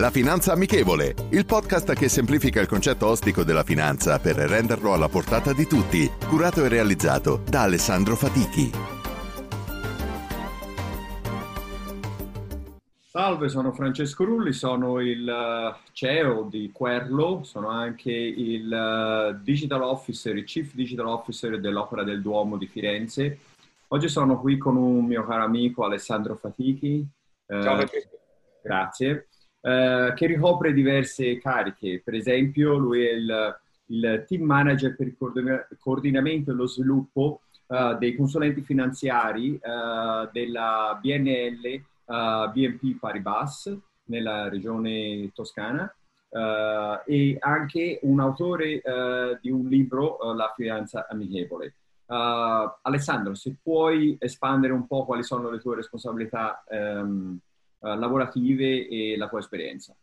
La Finanza Amichevole, il podcast che semplifica il concetto ostico della finanza per renderlo alla portata di tutti, curato e realizzato da Alessandro Fatichi. Salve, sono Francesco Rulli, sono il eh, CEO di Querlo, sono anche il eh, Digital Officer, il Chief Digital Officer dell'Opera del Duomo di Firenze. Oggi sono qui con un mio caro amico Alessandro Fatichi. Ciao, eh, Grazie eh, che ricopre diverse cariche. Per esempio, lui è il, il team manager per il coordinamento e lo sviluppo uh, dei consulenti finanziari uh, della BNL uh, BNP Paribas nella regione toscana. e anche un autore di un libro, La finanza amichevole. Alessandro, se puoi espandere un po' quali sono le tue responsabilità um, uh, lavorative e la tua esperienza.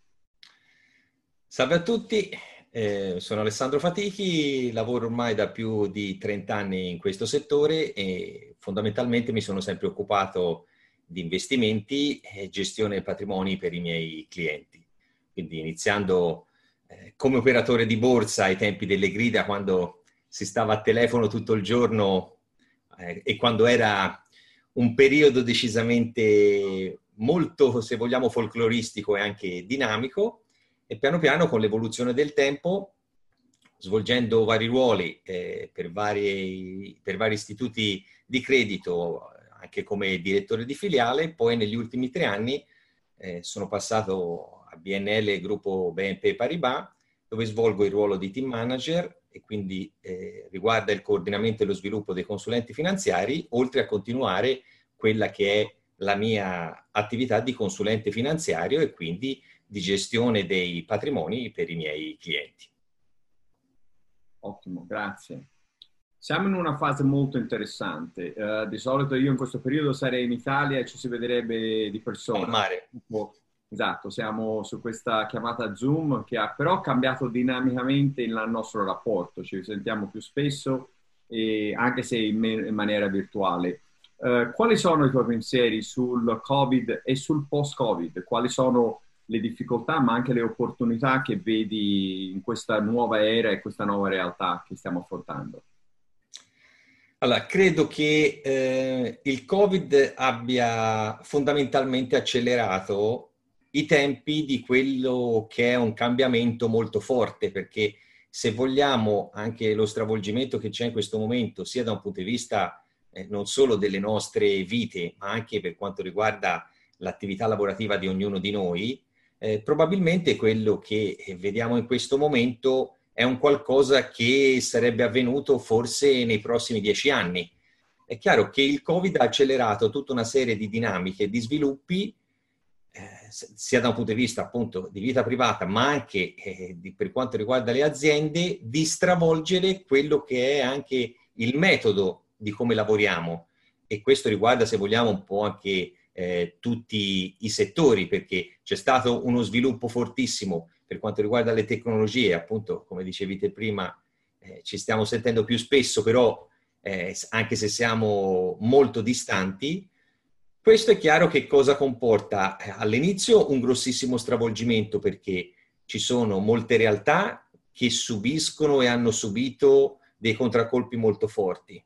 Salve a tutti, eh, sono Alessandro Fatichi, lavoro ormai da più di 30 anni in questo settore e fondamentalmente mi sono sempre occupato di investimenti e gestione patrimoni per i miei clienti. Quindi iniziando eh, come operatore di borsa ai tempi delle grida, quando si stava a telefono tutto il giorno eh, e quando era un periodo decisamente molto, se vogliamo, folcloristico e anche dinamico e piano piano con l'evoluzione del tempo, svolgendo vari ruoli eh, per, vari, per vari istituti di credito, anche come direttore di filiale, poi negli ultimi tre anni eh, sono passato a BNL, gruppo BNP Paribas, dove svolgo il ruolo di team manager e quindi eh, riguarda il coordinamento e lo sviluppo dei consulenti finanziari, oltre a continuare quella che è la mia attività di consulente finanziario e quindi di gestione dei patrimoni per i miei clienti. Ottimo, grazie. Siamo in una fase molto interessante. Uh, di solito io in questo periodo sarei in Italia e ci si vedrebbe di persona. Al mare. Esatto, siamo su questa chiamata Zoom che ha però cambiato dinamicamente il nostro rapporto. Ci sentiamo più spesso, anche se in, in maniera virtuale. Eh, quali sono i tuoi pensieri sul Covid e sul post-Covid? Quali sono le difficoltà ma anche le opportunità che vedi in questa nuova era e questa nuova realtà che stiamo affrontando? Allora, credo che eh, il Covid abbia fondamentalmente accelerato i tempi di quello che è un cambiamento molto forte, perché se vogliamo anche lo stravolgimento che c'è in questo momento, sia da un punto di vista eh, non solo delle nostre vite, ma anche per quanto riguarda l'attività lavorativa di ognuno di noi, eh, probabilmente quello che eh, vediamo in questo momento è un qualcosa che sarebbe avvenuto forse nei prossimi dieci anni. È chiaro che il Covid ha accelerato tutta una serie di dinamiche, di sviluppi, eh, sia da un punto di vista appunto di vita privata, ma anche eh, di, per quanto riguarda le aziende, di stravolgere quello che è anche il metodo di come lavoriamo. E questo riguarda, se vogliamo, un po' anche eh, tutti i settori, perché c'è stato uno sviluppo fortissimo per quanto riguarda le tecnologie, appunto, come dicevi te prima, eh, ci stiamo sentendo più spesso, però eh, anche se siamo molto distanti, questo è chiaro che cosa comporta. Eh, all'inizio un grossissimo stravolgimento perché ci sono molte realtà che subiscono e hanno subito dei contraccolpi molto forti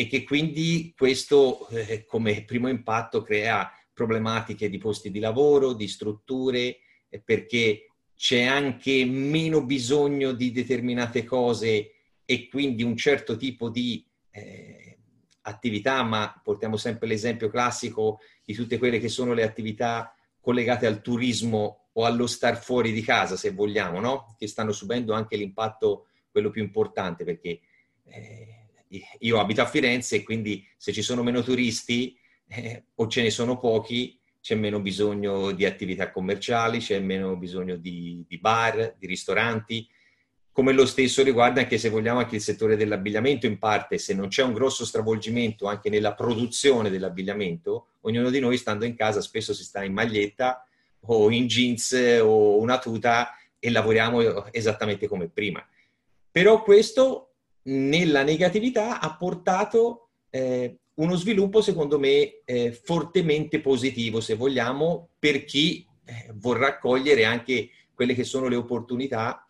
e che quindi questo eh, come primo impatto crea problematiche di posti di lavoro, di strutture, eh, perché c'è anche meno bisogno di determinate cose e quindi un certo tipo di eh, attività, ma portiamo sempre l'esempio classico di tutte quelle che sono le attività collegate al turismo o allo star fuori di casa, se vogliamo, no? che stanno subendo anche l'impatto, quello più importante, perché eh, io abito a Firenze e quindi se ci sono meno turisti eh, o ce ne sono pochi, c'è meno bisogno di attività commerciali, c'è meno bisogno di, di bar, di ristoranti, come lo stesso riguarda anche se vogliamo anche il settore dell'abbigliamento in parte, se non c'è un grosso stravolgimento anche nella produzione dell'abbigliamento, ognuno di noi stando in casa spesso si sta in maglietta o in jeans o una tuta e lavoriamo esattamente come prima. Però questo nella negatività ha portato eh, uno sviluppo secondo me eh, fortemente positivo, se vogliamo, per chi eh, vorrà cogliere anche quelle che sono le opportunità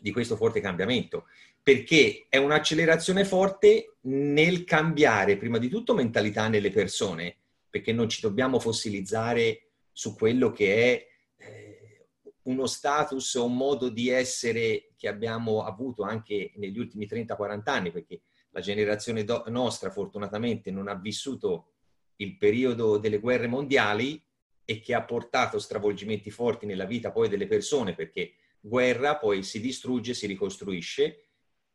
di questo forte cambiamento, perché è un'accelerazione forte nel cambiare prima di tutto mentalità nelle persone, perché non ci dobbiamo fossilizzare su quello che è eh, uno status o un modo di essere che abbiamo avuto anche negli ultimi 30-40 anni, perché la generazione do- nostra fortunatamente non ha vissuto il periodo delle guerre mondiali e che ha portato stravolgimenti forti nella vita poi delle persone, perché guerra poi si distrugge, si ricostruisce.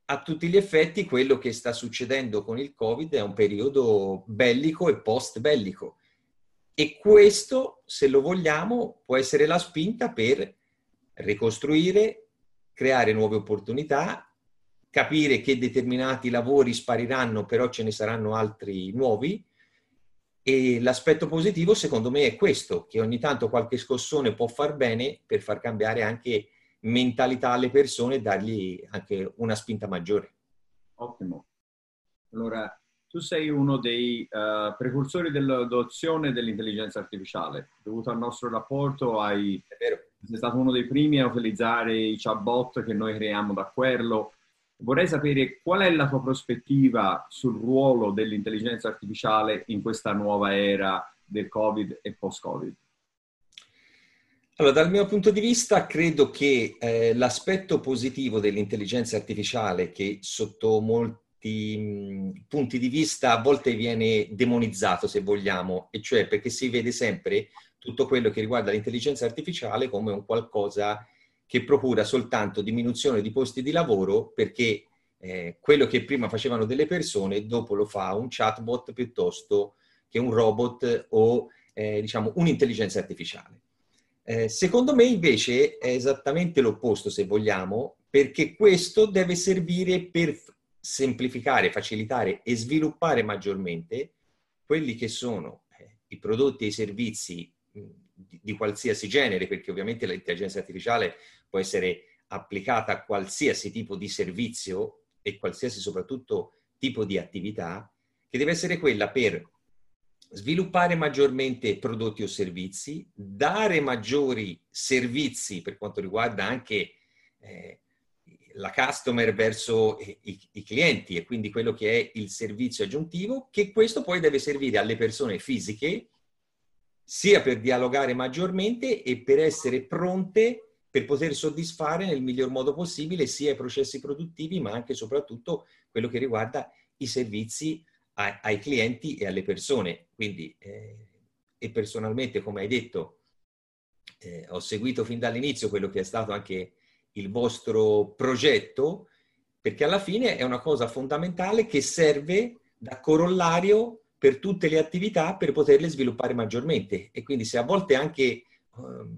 A tutti gli effetti quello che sta succedendo con il Covid è un periodo bellico e post bellico e questo, se lo vogliamo, può essere la spinta per ricostruire, creare nuove opportunità, capire che determinati lavori spariranno, però ce ne saranno altri nuovi. E l'aspetto positivo, secondo me, è questo, che ogni tanto qualche scossone può far bene per far cambiare anche mentalità alle persone e dargli anche una spinta maggiore. Ottimo. Allora, tu sei uno dei uh, precursori dell'adozione dell'intelligenza artificiale. Dovuto al nostro rapporto, hai, sei stato uno dei primi a utilizzare i chatbot che noi creiamo da quello. Vorrei sapere qual è la tua prospettiva sul ruolo dell'intelligenza artificiale in questa nuova era del Covid e post-Covid. Allora, dal mio punto di vista, credo che eh, l'aspetto positivo dell'intelligenza artificiale, che sotto molti certi punti di vista a volte viene demonizzato, se vogliamo, e cioè perché si vede sempre tutto quello che riguarda l'intelligenza artificiale come un qualcosa che procura soltanto diminuzione di posti di lavoro perché eh, quello che prima facevano delle persone dopo lo fa un chatbot piuttosto che un robot o eh, diciamo un'intelligenza artificiale. Eh, secondo me invece è esattamente l'opposto se vogliamo perché questo deve servire per semplificare, facilitare e sviluppare maggiormente quelli che sono eh, i prodotti e i servizi di, di qualsiasi genere, perché ovviamente l'intelligenza artificiale può essere applicata a qualsiasi tipo di servizio e qualsiasi soprattutto tipo di attività, che deve essere quella per sviluppare maggiormente prodotti o servizi, dare maggiori servizi per quanto riguarda anche eh, la customer verso i, i, clienti e quindi quello che è il servizio aggiuntivo, che questo poi deve servire alle persone fisiche sia per dialogare maggiormente e per essere pronte per poter soddisfare nel miglior modo possibile sia i processi produttivi, ma anche e soprattutto quello che riguarda i servizi ai, ai clienti e alle persone. Quindi, eh, e personalmente, come hai detto, eh, ho seguito fin dall'inizio quello che è stato anche il vostro progetto, perché alla fine è una cosa fondamentale che serve da corollario per tutte le attività per poterle sviluppare maggiormente. E quindi se a volte anche, um,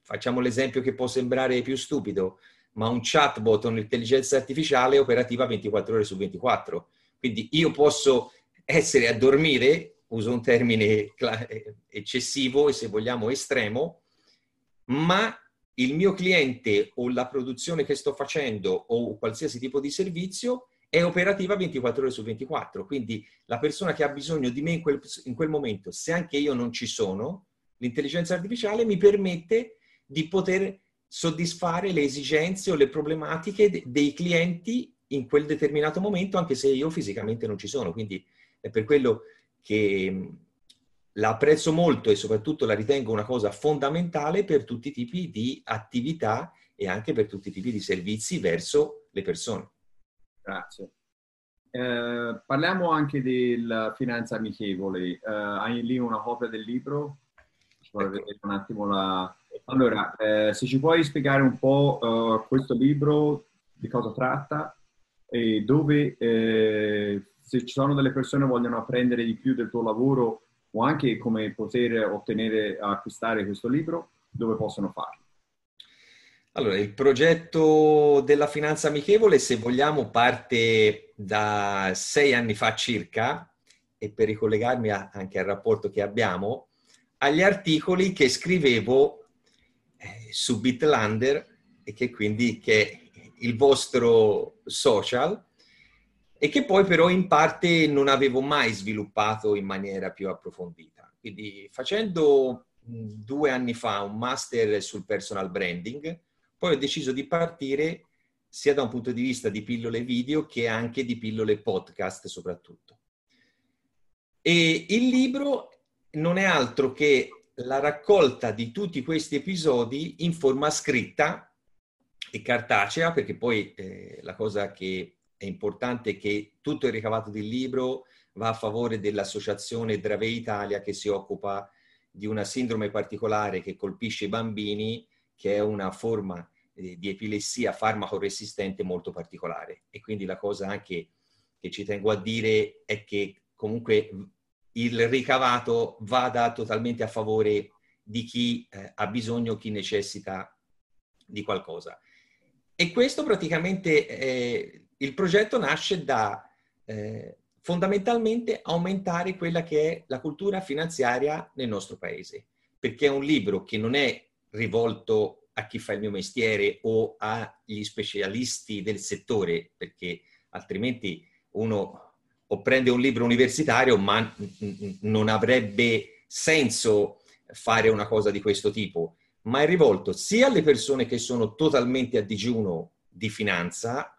facciamo l'esempio che può sembrare più stupido, ma un chatbot o un'intelligenza artificiale è operativa 24 ore su 24. Quindi io posso essere a dormire, uso un termine eccessivo e se vogliamo estremo, ma il mio cliente o la produzione che sto facendo o qualsiasi tipo di servizio è operativa 24 ore su 24. Quindi la persona che ha bisogno di me in quel, in quel momento, se anche io non ci sono, l'intelligenza artificiale mi permette di poter soddisfare le esigenze o le problematiche de- dei clienti in quel determinato momento, anche se io fisicamente non ci sono. Quindi è per quello che la apprezzo molto e soprattutto la ritengo una cosa fondamentale per tutti i tipi di attività e anche per tutti i tipi di servizi verso le persone. Grazie. Eh, parliamo anche della finanza amichevole. Eh, hai lì una copia del libro? Ecco. vedere un attimo la... Allora, eh, se ci puoi spiegare un po' uh, questo libro, di cosa tratta e dove, eh, se ci sono delle persone che vogliono apprendere di più del tuo lavoro, o anche come poter ottenere, acquistare questo libro, dove possono farlo? Allora, il progetto della finanza amichevole, se vogliamo, parte da sei anni fa circa, e per ricollegarmi a, anche al rapporto che abbiamo, agli articoli che scrivevo eh, su Bitlander, e che quindi che è il vostro social, e che poi però in parte non avevo mai sviluppato in maniera più approfondita. Quindi facendo due anni fa un master sul personal branding, poi ho deciso di partire sia da un punto di vista di pillole video che anche di pillole podcast soprattutto. E il libro non è altro che la raccolta di tutti questi episodi in forma scritta e cartacea, perché poi eh, la cosa che è importante è che tutto il ricavato del libro va a favore dell'associazione Drave Italia che si occupa di una sindrome particolare che colpisce i bambini, che è una forma eh, di epilessia farmaco resistente molto particolare. E quindi la cosa anche che ci tengo a dire è che comunque il ricavato vada totalmente a favore di chi eh, ha bisogno, chi necessita di qualcosa. E questo praticamente, eh, il progetto nasce da eh, fondamentalmente aumentare quella che è la cultura finanziaria nel nostro paese, perché è un libro che non è rivolto a chi fa il mio mestiere o agli specialisti del settore, perché altrimenti uno o prende un libro universitario, ma non avrebbe senso fare una cosa di questo tipo, ma è rivolto sia alle persone che sono totalmente a digiuno di finanza,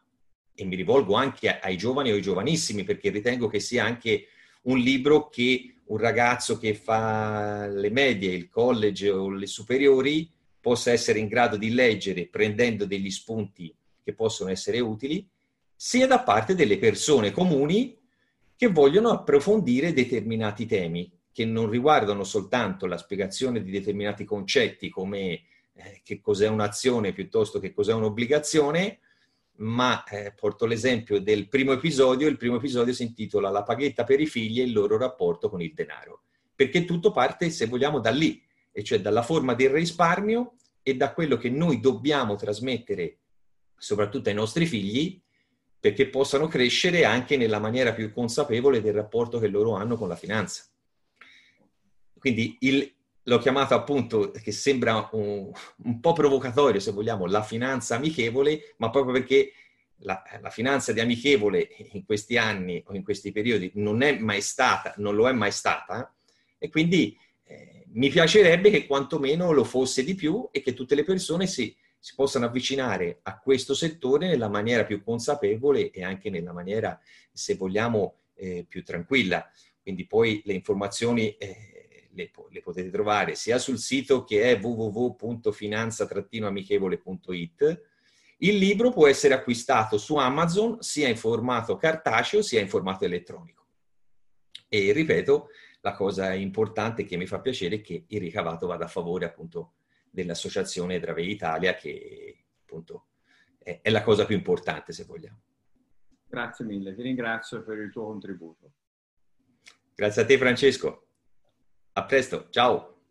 e mi rivolgo anche ai giovani o ai giovanissimi, perché ritengo che sia anche un libro che un ragazzo che fa le medie, il college o le superiori possa essere in grado di leggere prendendo degli spunti che possono essere utili, sia da parte delle persone comuni che vogliono approfondire determinati temi che non riguardano soltanto la spiegazione di determinati concetti come eh, che cos'è un'azione piuttosto che cos'è un'obbligazione, ma eh, porto l'esempio del primo episodio. Il primo episodio si intitola La paghetta per i figli e il loro rapporto con il denaro, perché tutto parte, se vogliamo, da lì e cioè dalla forma del risparmio e da quello che noi dobbiamo trasmettere soprattutto ai nostri figli perché possano crescere anche nella maniera più consapevole del rapporto che loro hanno con la finanza. Quindi il, l'ho chiamato appunto, che sembra un, un, po' provocatorio se vogliamo, la finanza amichevole, ma proprio perché la, la, finanza di amichevole in questi anni o in questi periodi non è mai stata, non lo è mai stata, e quindi mi piacerebbe che quantomeno lo fosse di più e che tutte le persone si, si possano avvicinare a questo settore nella maniera più consapevole e anche nella maniera, se vogliamo, eh, più tranquilla. Quindi poi le informazioni eh, le, le, potete trovare sia sul sito che è www.finanza-amichevole.it. Il libro può essere acquistato su Amazon sia in formato cartaceo sia in formato elettronico. E ripeto, la cosa importante che mi fa piacere è che il ricavato vada a favore appunto dell'associazione Drave Italia che appunto è, è la cosa più importante se vogliamo. Grazie mille, ti ringrazio per il tuo contributo. Grazie a te Francesco. A presto, ciao.